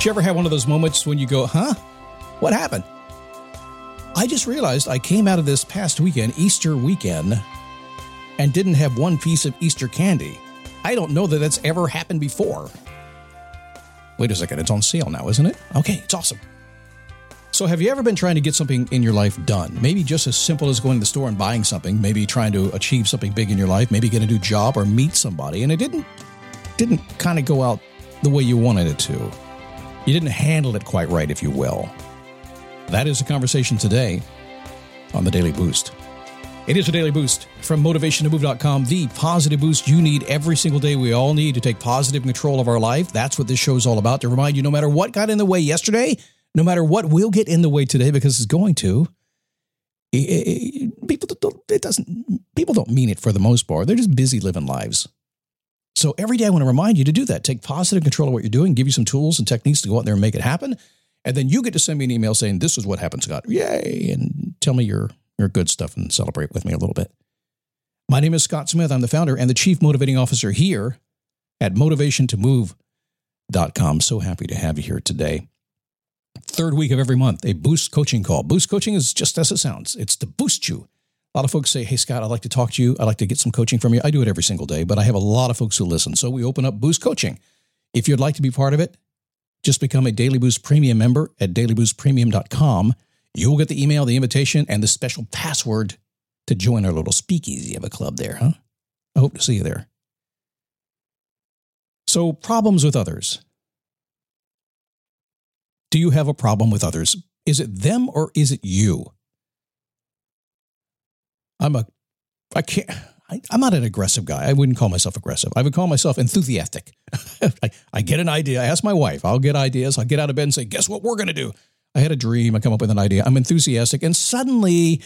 Did you ever have one of those moments when you go, huh? What happened? I just realized I came out of this past weekend, Easter weekend, and didn't have one piece of Easter candy. I don't know that that's ever happened before. Wait a second, it's on sale now, isn't it? Okay, it's awesome. So, have you ever been trying to get something in your life done? Maybe just as simple as going to the store and buying something, maybe trying to achieve something big in your life, maybe get a new job or meet somebody, and it didn't didn't kind of go out the way you wanted it to. You didn't handle it quite right, if you will. That is the conversation today on the Daily Boost. It is a daily boost from motivationtomove.com, the positive boost you need every single day. We all need to take positive control of our life. That's what this show is all about to remind you no matter what got in the way yesterday, no matter what will get in the way today, because it's going to. It, it, people don't, it doesn't people don't mean it for the most part. They're just busy living lives. So every day I want to remind you to do that. Take positive control of what you're doing, give you some tools and techniques to go out there and make it happen. And then you get to send me an email saying, This is what happened, Scott. Yay. And tell me your, your good stuff and celebrate with me a little bit. My name is Scott Smith. I'm the founder and the chief motivating officer here at motivationtomove.com. So happy to have you here today. Third week of every month, a boost coaching call. Boost coaching is just as it sounds. It's to boost you a lot of folks say, Hey, Scott, I'd like to talk to you. I'd like to get some coaching from you. I do it every single day, but I have a lot of folks who listen. So we open up Boost Coaching. If you'd like to be part of it, just become a Daily Boost Premium member at dailyboostpremium.com. You'll get the email, the invitation, and the special password to join our little speakeasy of a club there, huh? I hope to see you there. So, problems with others. Do you have a problem with others? Is it them or is it you? I'm a, I can't, I, am not an aggressive guy. I wouldn't call myself aggressive. I would call myself enthusiastic. I, I, get an idea. I ask my wife. I'll get ideas. I'll get out of bed and say, guess what we're going to do? I had a dream. I come up with an idea. I'm enthusiastic. And suddenly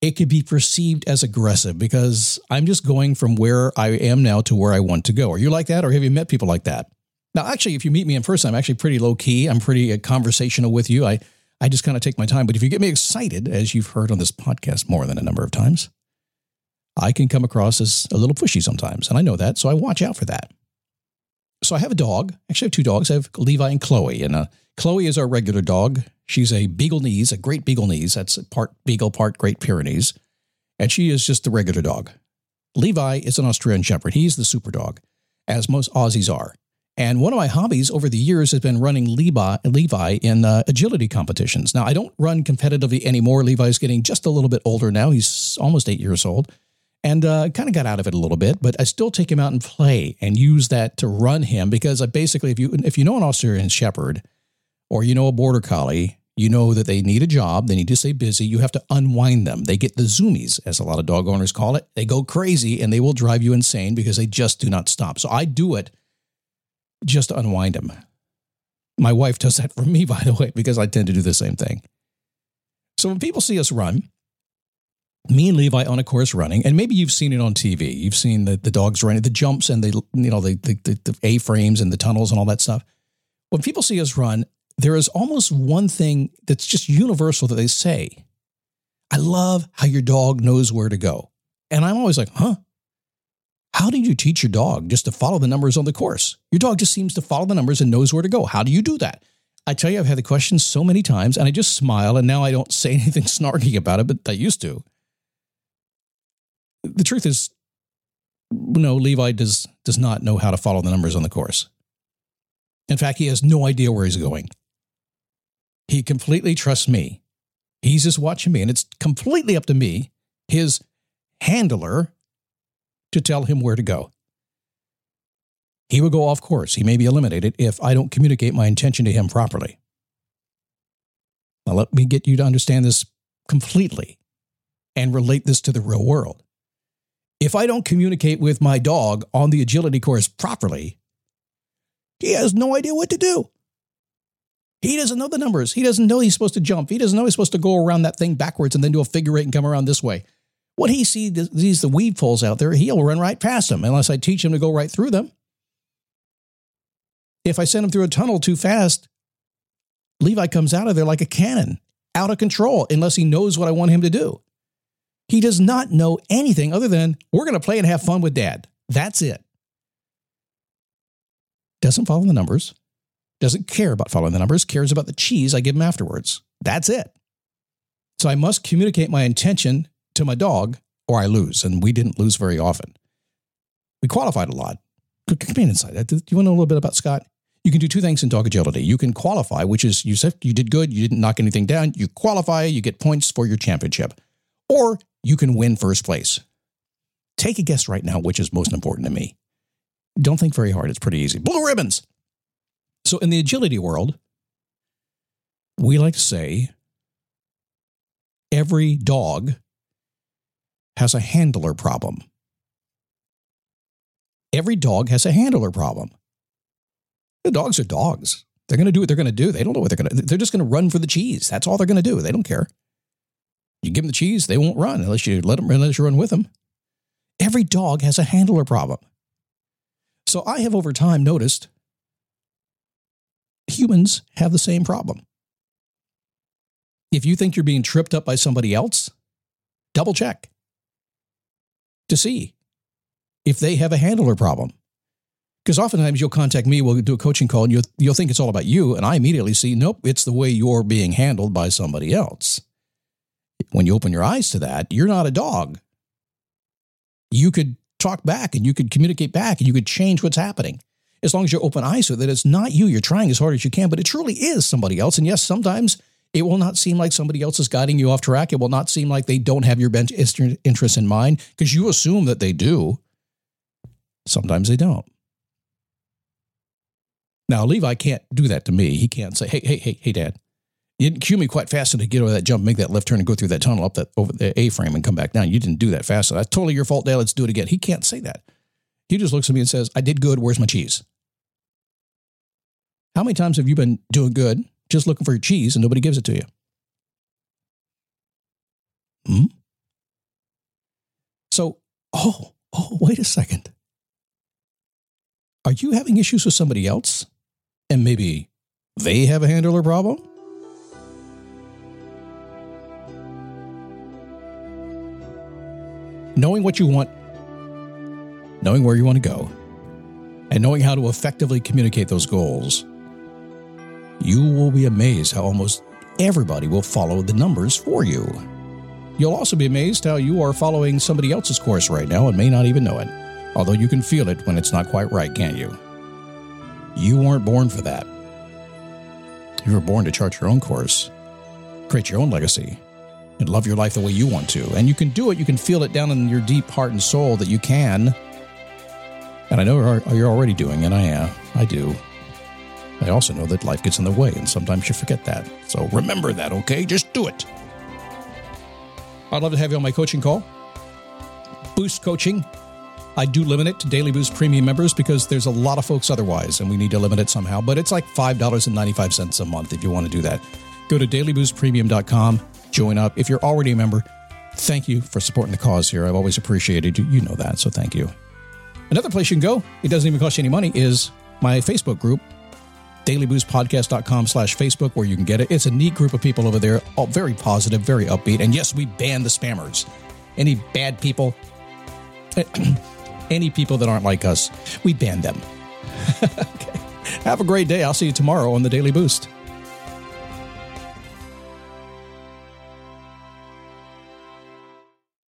it could be perceived as aggressive because I'm just going from where I am now to where I want to go. Are you like that? Or have you met people like that? Now, actually, if you meet me in person, I'm actually pretty low key. I'm pretty uh, conversational with you. I, I just kind of take my time. But if you get me excited, as you've heard on this podcast more than a number of times, I can come across as a little pushy sometimes. And I know that. So I watch out for that. So I have a dog. Actually, I have two dogs. I have Levi and Chloe. And uh, Chloe is our regular dog. She's a Beagle-Nese, a great Beagle-Nese. That's part Beagle, part Great Pyrenees. And she is just the regular dog. Levi is an Australian Shepherd. He's the super dog, as most Aussies are. And one of my hobbies over the years has been running Levi, in uh, agility competitions. Now, I don't run competitively anymore. Levi's getting just a little bit older now. He's almost eight years old and uh, kind of got out of it a little bit, but I still take him out and play and use that to run him because I basically, if you if you know an Australian Shepherd or you know a Border Collie, you know that they need a job, they need to stay busy. You have to unwind them. They get the zoomies, as a lot of dog owners call it. They go crazy and they will drive you insane because they just do not stop. So I do it just unwind them. My wife does that for me, by the way, because I tend to do the same thing. So when people see us run, me and Levi on a course running, and maybe you've seen it on TV. You've seen the, the dogs running, the jumps and the you know the, the the A frames and the tunnels and all that stuff. When people see us run, there is almost one thing that's just universal that they say. I love how your dog knows where to go. And I'm always like, huh? How did you teach your dog just to follow the numbers on the course? Your dog just seems to follow the numbers and knows where to go. How do you do that? I tell you, I've had the question so many times and I just smile and now I don't say anything snarky about it, but I used to the truth is, no, Levi does does not know how to follow the numbers on the course. In fact, he has no idea where he's going. He completely trusts me. He's just watching me, and it's completely up to me, his handler, to tell him where to go. he will go off course. He may be eliminated if I don't communicate my intention to him properly. Now, let me get you to understand this completely and relate this to the real world. If I don't communicate with my dog on the agility course properly, he has no idea what to do. He doesn't know the numbers. He doesn't know he's supposed to jump. He doesn't know he's supposed to go around that thing backwards and then do a figure eight and come around this way. When he sees the weave poles out there, he'll run right past them unless I teach him to go right through them. If I send him through a tunnel too fast, Levi comes out of there like a cannon, out of control, unless he knows what I want him to do. He does not know anything other than we're going to play and have fun with dad. That's it. Doesn't follow the numbers, doesn't care about following the numbers, cares about the cheese I give him afterwards. That's it. So I must communicate my intention to my dog or I lose. And we didn't lose very often. We qualified a lot. Come in inside. Uh, do you want to know a little bit about Scott? You can do two things in dog agility. You can qualify, which is you said you did good, you didn't knock anything down. You qualify, you get points for your championship. Or you can win first place. Take a guess right now which is most important to me. Don't think very hard, it's pretty easy. Blue ribbons. So in the agility world, we like to say every dog has a handler problem. Every dog has a handler problem. The dogs are dogs. They're going to do what they're going to do. They don't know what they're going to. They're just going to run for the cheese. That's all they're going to do. They don't care. You give them the cheese, they won't run unless you let them unless you run with them. Every dog has a handler problem. So I have over time noticed humans have the same problem. If you think you're being tripped up by somebody else, double check to see if they have a handler problem. Because oftentimes you'll contact me, we'll do a coaching call, and you'll, you'll think it's all about you. And I immediately see, nope, it's the way you're being handled by somebody else. When you open your eyes to that, you're not a dog. You could talk back and you could communicate back and you could change what's happening. As long as you're open eyes so that it's not you, you're trying as hard as you can, but it truly is somebody else. And yes, sometimes it will not seem like somebody else is guiding you off track. It will not seem like they don't have your best interests in mind because you assume that they do. Sometimes they don't. Now, Levi can't do that to me. He can't say, hey, hey, hey, hey, dad, you didn't cue me quite fast enough to get over that jump, make that left turn, and go through that tunnel up that over the A frame and come back down. You didn't do that fast enough. That's totally your fault, Dad. Let's do it again. He can't say that. He just looks at me and says, I did good. Where's my cheese? How many times have you been doing good, just looking for your cheese, and nobody gives it to you? Hmm? So, oh, oh, wait a second. Are you having issues with somebody else? And maybe they have a handler problem? knowing what you want, knowing where you want to go, and knowing how to effectively communicate those goals, you will be amazed how almost everybody will follow the numbers for you. You'll also be amazed how you are following somebody else's course right now and may not even know it, although you can feel it when it's not quite right, can't you? You weren't born for that. You were born to chart your own course, create your own legacy, and love your life the way you want to. And you can do it. You can feel it down in your deep heart and soul that you can. And I know you're already doing it. I am. I do. I also know that life gets in the way, and sometimes you forget that. So remember that, okay? Just do it. I'd love to have you on my coaching call. Boost coaching. I do limit it to Daily Boost premium members because there's a lot of folks otherwise, and we need to limit it somehow. But it's like $5.95 a month if you want to do that. Go to dailyboostpremium.com join up. If you're already a member, thank you for supporting the cause here. I've always appreciated you. You know that, so thank you. Another place you can go, it doesn't even cost you any money, is my Facebook group, dailyboostpodcast.com slash Facebook, where you can get it. It's a neat group of people over there, all very positive, very upbeat. And yes, we ban the spammers. Any bad people, any people that aren't like us, we ban them. okay. Have a great day. I'll see you tomorrow on the Daily Boost.